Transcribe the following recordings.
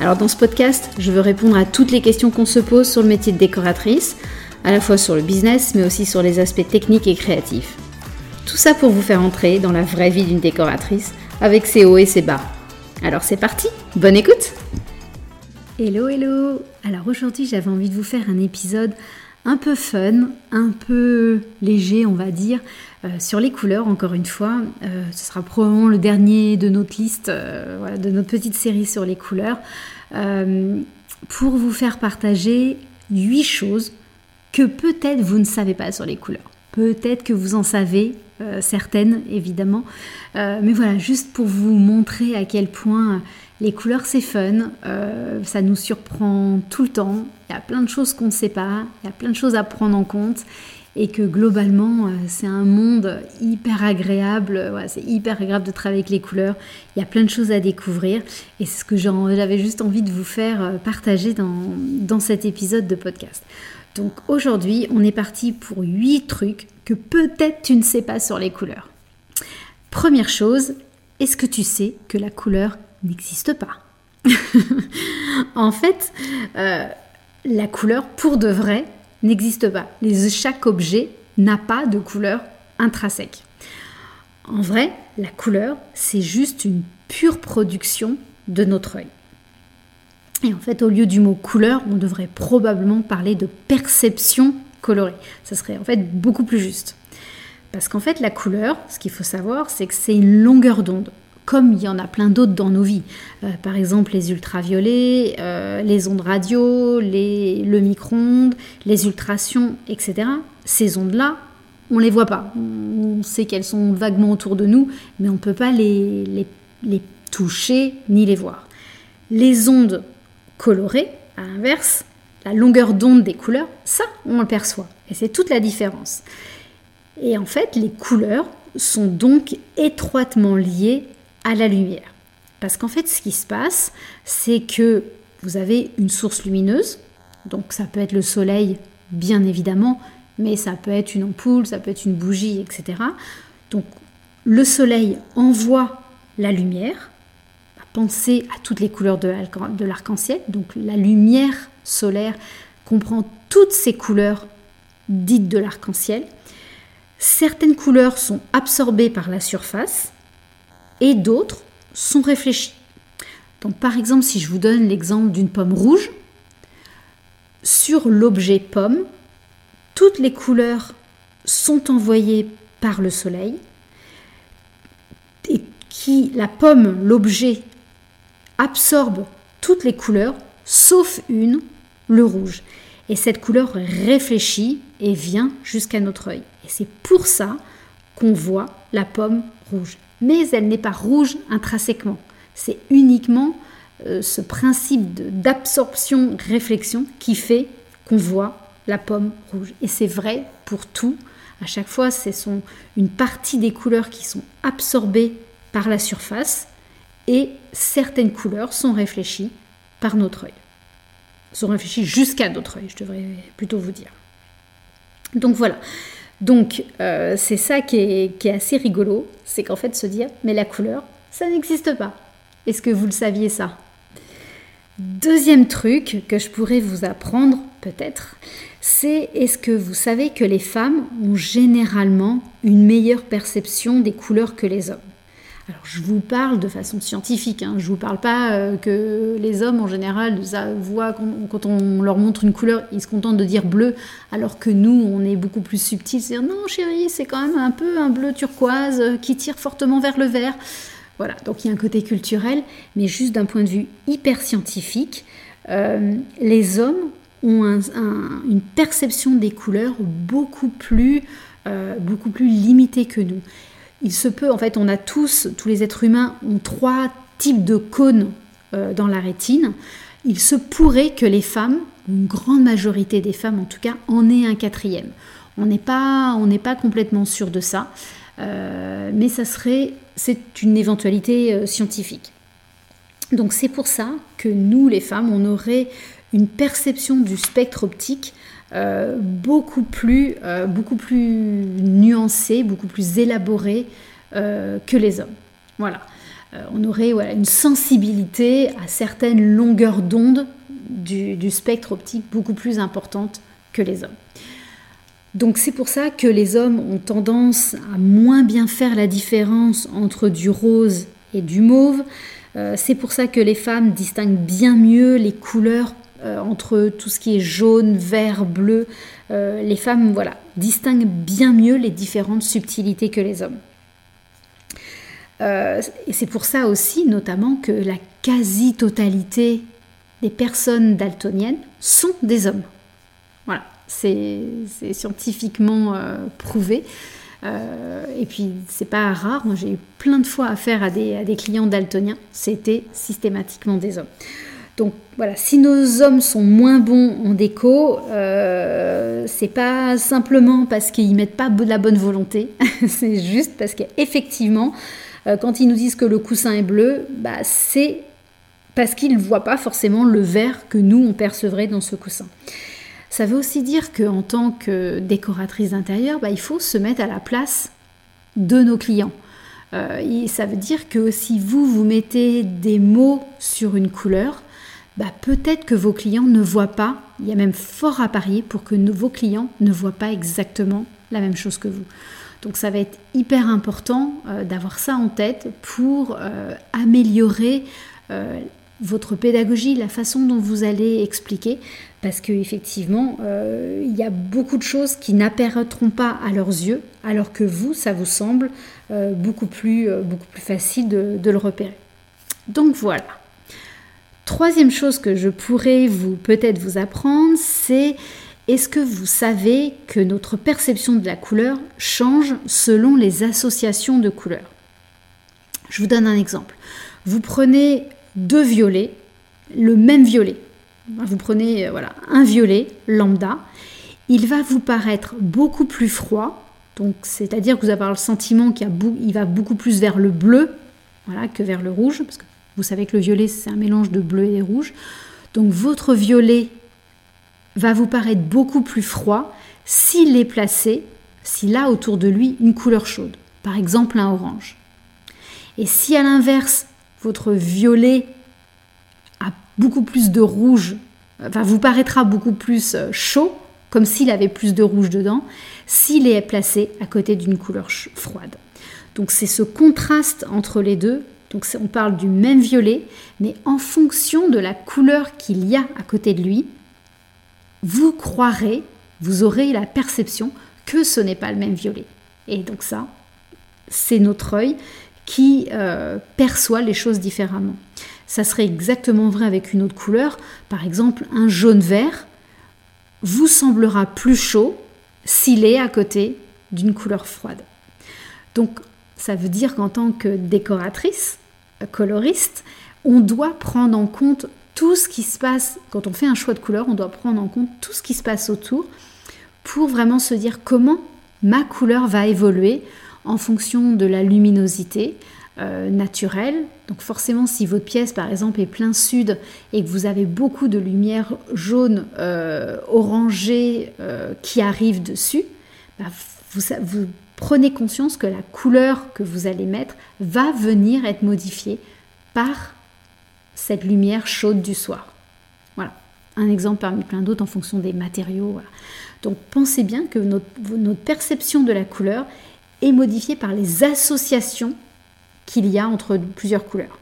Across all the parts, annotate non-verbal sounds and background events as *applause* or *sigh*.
Alors dans ce podcast, je veux répondre à toutes les questions qu'on se pose sur le métier de décoratrice, à la fois sur le business, mais aussi sur les aspects techniques et créatifs. Tout ça pour vous faire entrer dans la vraie vie d'une décoratrice, avec ses hauts et ses bas. Alors c'est parti, bonne écoute Hello hello Alors aujourd'hui j'avais envie de vous faire un épisode un peu fun, un peu léger on va dire, euh, sur les couleurs encore une fois. Euh, ce sera probablement le dernier de notre liste, euh, de notre petite série sur les couleurs, pour vous faire partager 8 choses que peut-être vous ne savez pas sur les couleurs. Peut-être que vous en savez, certaines évidemment, mais voilà, juste pour vous montrer à quel point les couleurs, c'est fun, euh, ça nous surprend tout le temps. Il y a plein de choses qu'on ne sait pas, il y a plein de choses à prendre en compte et que globalement, euh, c'est un monde hyper agréable. c'est hyper agréable de travailler avec les couleurs. Il y a plein de choses à découvrir et c'est ce que j'avais juste envie de vous faire euh, partager dans, dans cet épisode de podcast. Donc aujourd'hui, on est parti pour 8 trucs que peut-être tu ne sais pas sur les couleurs. Première chose, est-ce que tu sais que la couleur n'existe pas? *laughs* en fait, euh, la couleur, pour de vrai, n'existe pas. chaque objet n'a pas de couleur intrinsèque. En vrai, la couleur, c'est juste une pure production de notre œil. Et en fait, au lieu du mot couleur, on devrait probablement parler de perception colorée. Ça serait en fait beaucoup plus juste. Parce qu'en fait, la couleur, ce qu'il faut savoir, c'est que c'est une longueur d'onde comme il y en a plein d'autres dans nos vies. Euh, par exemple, les ultraviolets, euh, les ondes radio, les, le micro-ondes, les ultrations, etc. Ces ondes-là, on ne les voit pas. On sait qu'elles sont vaguement autour de nous, mais on ne peut pas les, les, les, toucher ni les voir. Les ondes colorées, à l'inverse, la longueur d'onde des couleurs, ça, on le perçoit. Et c'est toute la différence. Et en fait, les couleurs sont donc étroitement liées à la lumière. Parce qu'en fait, ce qui se passe, c'est que vous avez une source lumineuse, donc ça peut être le soleil, bien évidemment, mais ça peut être une ampoule, ça peut être une bougie, etc. Donc le soleil envoie la lumière. Pensez à toutes les couleurs de l'arc-en-ciel. Donc la lumière solaire comprend toutes ces couleurs dites de l'arc-en-ciel. Certaines couleurs sont absorbées par la surface et d'autres sont réfléchis. Donc par exemple, si je vous donne l'exemple d'une pomme rouge, sur l'objet pomme, toutes les couleurs sont envoyées par le soleil et qui la pomme, l'objet absorbe toutes les couleurs sauf une, le rouge. Et cette couleur réfléchit et vient jusqu'à notre œil. Et c'est pour ça qu'on voit la pomme rouge mais elle n'est pas rouge intrinsèquement. C'est uniquement euh, ce principe d'absorption-réflexion qui fait qu'on voit la pomme rouge. Et c'est vrai pour tout. À chaque fois, ce sont une partie des couleurs qui sont absorbées par la surface et certaines couleurs sont réfléchies par notre œil. Sont réfléchies jusqu'à notre œil, je devrais plutôt vous dire. Donc voilà. Donc euh, c'est ça qui est, assez rigolo, c'est qu'en fait se dire mais la couleur, ça n'existe pas. Est-ce que vous le saviez ça? Deuxième truc que je pourrais vous apprendre peut-être, c'est est-ce que vous savez que les femmes ont généralement une meilleure perception des couleurs que les hommes? Alors je vous parle de façon scientifique, hein. je ne vous parle pas euh, que les hommes en général voient quand on leur montre une couleur, ils se contentent de dire bleu, alors que nous on est beaucoup plus subtil, c'est dire non chérie c'est quand même un peu un bleu turquoise euh, qui tire fortement vers le vert. Voilà, donc il y a un côté culturel, mais juste d'un point de vue hyper scientifique, euh, les hommes ont une perception des couleurs beaucoup plus limitée que nous il se peut, en fait, on a tous, tous les êtres humains ont trois types de cônes euh, dans la rétine. il se pourrait que les femmes, une grande majorité des femmes en tout cas, en aient un quatrième. On n'est pas, pas complètement sûr de ça, euh, mais ça serait, c'est une éventualité euh, scientifique. Donc c'est pour ça que nous, les femmes, on aurait une perception du spectre optique euh, beaucoup, plus, beaucoup plus nuancée, beaucoup plus élaborée que les hommes. Voilà. on aurait une sensibilité à certaines longueurs d'onde du, spectre optique beaucoup plus importante que les hommes. Donc c'est pour ça que les hommes ont tendance à moins bien faire la différence entre du rose et du mauve. Euh, c'est pour ça que les femmes distinguent bien mieux les couleurs euh, entre tout ce qui est jaune, vert, bleu. Euh, les femmes, voilà, distinguent bien mieux les différentes subtilités que les hommes. et c'est pour ça aussi, notamment, que la quasi-totalité des personnes daltoniennes sont des hommes. Voilà, c'est scientifiquement euh, prouvé. Euh, et puis, c'est pas rare, j'ai eu plein de fois affaire à des clients daltoniens, c'était systématiquement des hommes. Donc voilà, si nos hommes sont moins bons en déco, euh, c'est pas simplement parce qu'ils mettent pas de la bonne volonté, *laughs* c'est juste parce qu'effectivement, euh, quand ils nous disent que le coussin est bleu, bah, c'est parce qu'ils ne voient pas forcément le vert que nous, on percevrait dans ce coussin. Ça veut aussi dire qu'en tant que décoratrice d'intérieur, bah, il faut se mettre à la place de nos clients. Euh, ça veut dire que si vous, vous mettez des mots sur une couleur, bah, peut-être que vos clients ne voient pas, il y a même fort à parier pour que vos clients ne voient pas exactement la même chose que vous. Donc ça va être hyper important euh, d'avoir ça en tête pour euh, améliorer votre pédagogie, la façon dont vous allez expliquer, parce qu'effectivement, euh, il y a beaucoup de choses qui n'apparaîtront pas à leurs yeux, alors que vous, ça vous semble euh, beaucoup, plus, euh, beaucoup plus facile de, le repérer. Donc voilà. Troisième chose que je pourrais vous peut-être vous apprendre, c'est est-ce que vous savez que notre perception de la couleur change selon les associations de couleurs? Je vous donne un exemple. Vous prenez deux violets, le même violet. Vous prenez euh, voilà, un violet lambda, il va vous paraître beaucoup plus froid, donc c'est-à-dire que vous avez le sentiment qu'il va beaucoup plus vers le bleu voilà, que vers le rouge, vous savez que le violet c'est un mélange de bleu et de rouge. Donc votre violet va vous paraître beaucoup plus froid s'il est placé, s'il a autour de lui une couleur chaude, par exemple un orange. Et si à l'inverse votre violet a beaucoup plus de rouge, enfin vous paraîtra beaucoup plus euh, chaud, comme s'il avait plus de rouge dedans, s'il est placé à côté d'une couleur froide. Donc c'est ce contraste entre les deux. Donc on parle du même violet, mais en fonction de la couleur qu'il y a à côté de lui, vous croirez, vous aurez la perception que ce n'est pas le même violet. Et donc ça, c'est notre œil qui euh, perçoit les choses différemment. Ça serait exactement vrai avec une autre couleur. Par exemple, un jaune-vert vous semblera plus chaud s'il est à côté d'une couleur froide. Donc, ça veut dire qu'en tant que décoratrice, coloriste, on doit prendre en compte tout ce qui se passe, quand on fait un choix de couleur, on doit prendre en compte tout ce qui se passe autour pour vraiment se dire comment ma couleur va évoluer en fonction de la luminosité euh, naturelle. Donc forcément, si votre pièce, par exemple, est plein sud et que vous avez beaucoup de lumière jaune, euh, orangée euh, qui arrive dessus, bah, vous prenez conscience que la couleur que vous allez mettre va venir être modifiée par cette lumière chaude du soir. Voilà, un exemple parmi plein d'autres en fonction des matériaux. Donc pensez bien que notre, perception de la couleur est modifié par les associations qu'il y a entre plusieurs couleurs.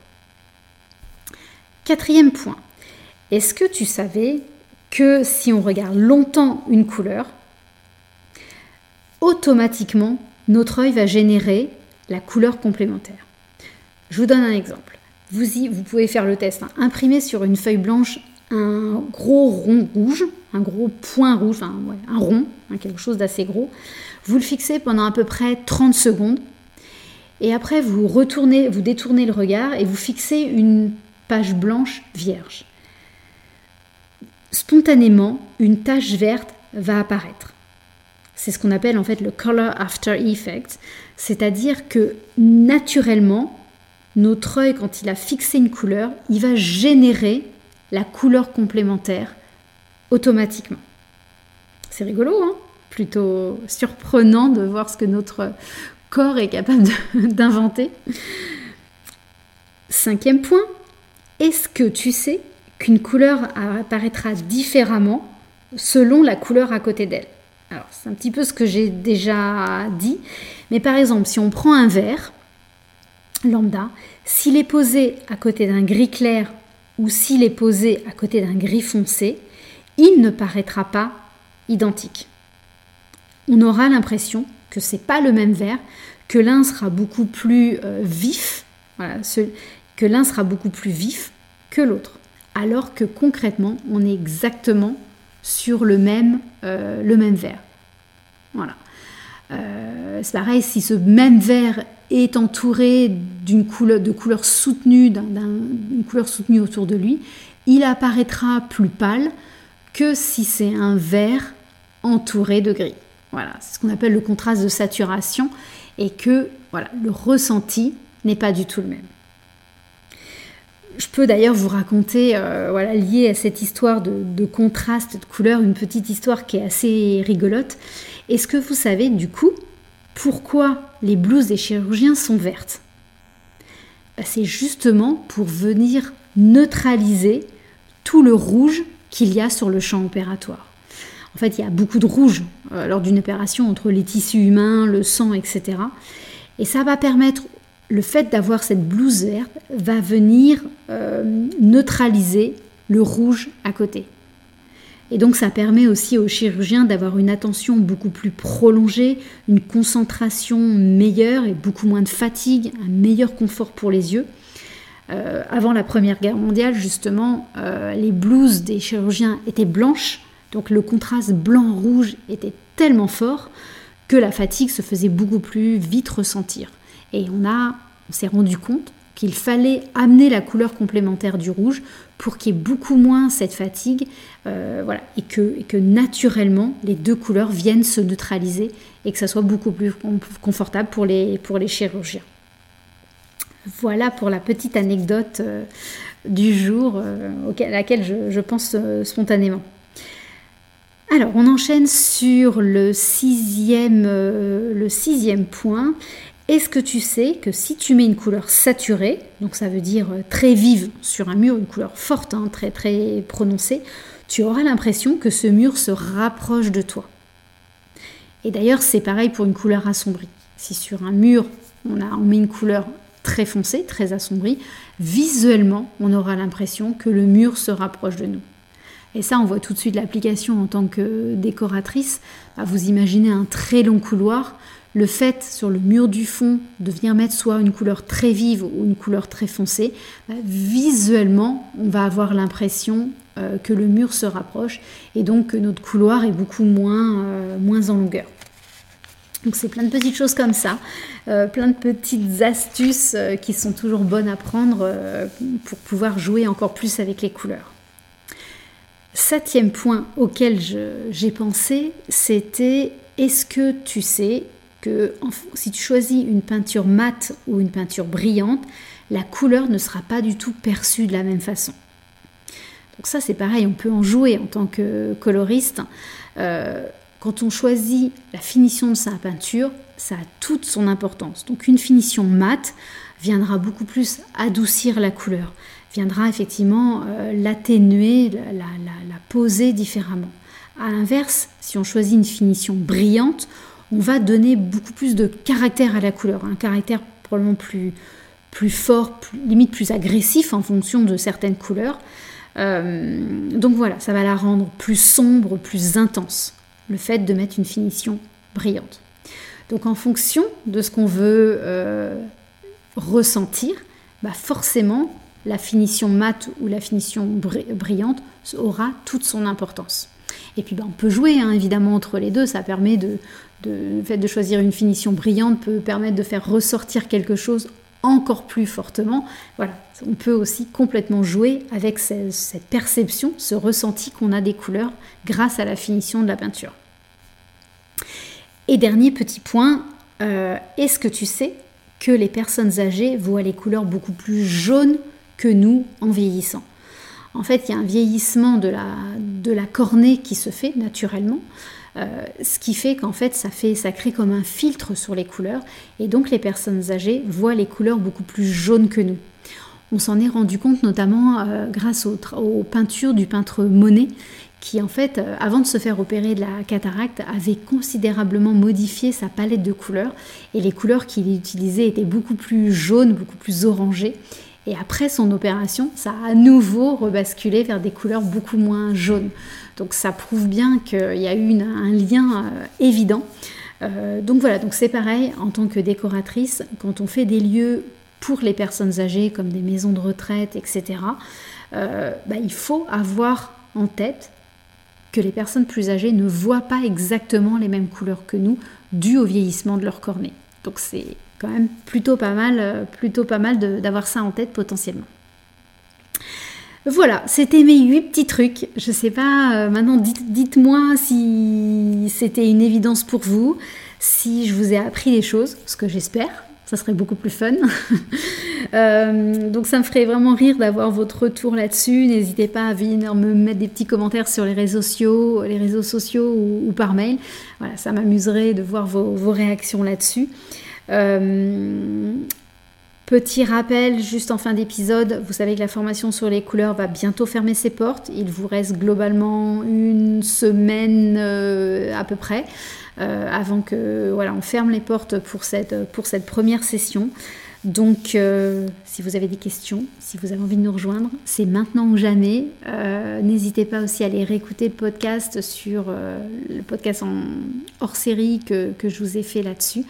Quatrième point, est-ce que tu savais que si on regarde longtemps une couleur, automatiquement, notre œil va générer la couleur complémentaire Je vous donne un exemple. Vous, pouvez faire le test. Hein. Imprimer sur une feuille blanche un gros rond rouge, un gros point rouge, un rond, hein, quelque chose d'assez gros. Vous le fixez pendant à peu près 30 secondes. Et après, vous retournez, vous détournez le regard et vous fixez une page blanche vierge. spontanément, une tache verte va apparaître. C'est ce qu'on appelle en fait le color after effect, c'est-à-dire que naturellement, notre œil, quand il a fixé une couleur, il va générer la couleur complémentaire automatiquement. C'est rigolo, hein? Plutôt surprenant de voir ce que notre corps est capable *laughs* d'inventer. Cinquième point, est-ce que tu sais qu'une couleur apparaîtra différemment selon la couleur à côté d'elle? Alors, c'est un petit peu ce que j'ai déjà dit, mais par exemple, si on prend un vert lambda, s'il est posé à côté d'un gris clair ou s'il est posé à côté d'un gris foncé, il ne paraîtra pas identique. On aura l'impression que c'est pas le même vert, que l'un sera beaucoup plus euh, vif, que l'un sera beaucoup plus vif que l'autre, alors que concrètement on est exactement sur le même, euh. Voilà. Euh, c'est pareil, si ce même vert est entouré d'une couleur, de couleurs soutenues, d'une couleur soutenue autour de lui, il apparaîtra plus pâle que si c'est un vert entouré de gris. Voilà, c'est ce qu'on appelle le contraste de saturation et que voilà, le ressenti n'est pas du tout le même. Je peux d'ailleurs vous raconter, euh, voilà, lié à cette histoire de, contraste de couleurs, une petite histoire qui est assez rigolote. Est-ce que vous savez du coup pourquoi les blouses des chirurgiens sont vertes? Bah, C'est justement pour venir neutraliser tout le rouge qu'il y a sur le champ opératoire. En fait, il y a beaucoup de rouge euh, lors d'une opération entre les tissus humains, le sang, etc. Et ça va permettre, le fait d'avoir cette blouse verte va venir euh, neutraliser le rouge à côté. Et donc ça permet aussi aux chirurgiens d'avoir une attention beaucoup plus prolongée, une concentration meilleure et beaucoup moins de fatigue, un meilleur confort pour les yeux. Euh, avant la Première Guerre mondiale, justement, euh, les blouses des chirurgiens étaient blanches, donc le contraste blanc-rouge était tellement fort que la fatigue se faisait beaucoup plus vite ressentir. Et on, a, on s'est rendu compte qu'il fallait amener la couleur complémentaire du rouge pour qu'il y ait beaucoup moins cette fatigue euh, voilà, et, que, naturellement les deux couleurs viennent se neutraliser et que ça soit beaucoup plus confortable pour les, pour les chirurgiens. Voilà pour la petite anecdote euh, du jour euh, à laquelle je, pense spontanément. Alors, on enchaîne sur le sixième, le sixième point est-ce que tu sais que si tu mets une couleur saturée, donc ça veut dire euh, très vive sur un mur, une couleur forte, hein, très très prononcée, tu auras l'impression que ce mur se rapproche de toi. Et d'ailleurs, c'est pareil pour une couleur assombrie. Si sur un mur, on, a, met une couleur très foncée, très assombrie, visuellement, on aura l'impression que le mur se rapproche de nous. Et ça, on voit tout de suite l'application en tant que décoratrice. Bah, vous imaginez un très long couloir le fait sur le mur du fond de venir mettre soit une couleur très vive ou une couleur très foncée, bah, visuellement, on va avoir l'impression euh, que le mur se rapproche et donc que notre couloir est beaucoup moins, euh, en longueur. Donc c'est plein de petites choses comme ça, euh, plein de petites astuces qui sont toujours bonnes à prendre pour pouvoir jouer encore plus avec les couleurs. Septième point auquel j'ai pensé, c'était est-ce que tu sais que si tu choisis une peinture mate ou une peinture brillante, la couleur ne sera pas du tout perçue de la même façon. Donc ça c'est pareil, on peut en jouer en tant que coloriste. Euh, quand on choisit la finition de sa peinture, ça a toute son importance. Donc une finition mate viendra beaucoup plus adoucir la couleur, viendra effectivement euh, l'atténuer, la, la poser différemment. A l'inverse, si on choisit une finition brillante, on va donner beaucoup plus de caractère à la couleur, un caractère probablement plus, plus fort, limite plus agressif en fonction de certaines couleurs. Euh, donc voilà, ça va la rendre plus sombre, plus intense, le fait de mettre une finition brillante. Donc en fonction de ce qu'on veut euh, ressentir, bah forcément la finition mate ou la finition brillante aura toute son importance. Et puis bah, on peut jouer hein, évidemment entre les deux, ça permet de, le fait de choisir une finition brillante peut permettre de faire ressortir quelque chose encore plus fortement. Voilà, on peut aussi complètement jouer avec cette perception, ce ressenti qu'on a des couleurs grâce à la finition de la peinture. Et dernier petit point, euh, est-ce que tu sais que les personnes âgées voient les couleurs beaucoup plus jaunes que nous en vieillissant? En fait, il y a un vieillissement de la, cornée qui se fait naturellement. Euh, ce qui fait qu'en fait ça, crée comme un filtre sur les couleurs et donc les personnes âgées voient les couleurs beaucoup plus jaunes que nous. On s'en est rendu compte notamment euh, grâce aux, aux, peintures du peintre Monet qui en fait, euh, avant de se faire opérer de la cataracte, avait considérablement modifié sa palette de couleurs et les couleurs qu'il utilisait étaient beaucoup plus jaunes, beaucoup plus orangées. Et après son opération, ça a à nouveau rebasculé vers des couleurs beaucoup moins jaunes. Donc ça prouve bien qu'il y a eu un lien euh, évident. Euh, donc voilà, donc c'est pareil en tant que décoratrice, quand on fait des lieux pour les personnes âgées comme des maisons de retraite, etc., bah, il faut avoir en tête que les personnes plus âgées ne voient pas exactement les mêmes couleurs que nous, dû au vieillissement de leur cornée. Donc c'est quand même plutôt pas mal, euh, plutôt pas mal d'avoir ça en tête potentiellement. Voilà, c'était mes huit petits trucs. Je sais pas, euh, maintenant dites-moi si c'était une évidence pour vous, si je vous ai appris des choses, ce que j'espère ça serait beaucoup plus fun. *laughs* Euh, donc ça me ferait vraiment rire d'avoir votre retour là-dessus. N'hésitez pas à venir me mettre des petits commentaires sur les réseaux sociaux, les réseaux sociaux ou, par mail. Voilà, ça m'amuserait de voir vos, réactions là-dessus. Euh, petit rappel, juste en fin d'épisode, vous savez que la formation sur les couleurs va bientôt fermer ses portes. Il vous reste globalement une semaine euh, à peu près. Avant que voilà, on ferme les portes pour cette, pour cette première session. Donc, euh, si vous avez des questions, si vous avez envie de nous rejoindre, c'est maintenant ou jamais. Euh, n'hésitez pas aussi à aller réécouter le podcast sur le podcast hors série que, que je vous ai fait là-dessus.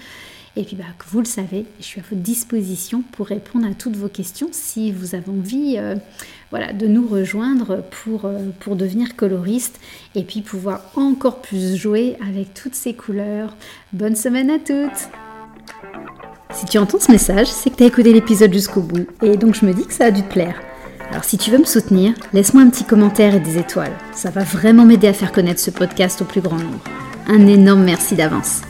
Et puis, bah, vous le savez, je suis à votre disposition pour répondre à toutes vos questions si vous avez envie euh, voilà, de nous rejoindre pour, euh, pour devenir coloriste et puis pouvoir encore plus jouer avec toutes ces couleurs. Bonne semaine à toutes Si tu entends ce message, c'est que tu écouté l'épisode jusqu'au bout et donc je me dis que ça a dû te plaire. Alors si tu veux me soutenir, laisse-moi un petit commentaire et des étoiles. Ça va vraiment m'aider à faire connaître ce podcast au plus grand nombre. Un énorme merci d'avance.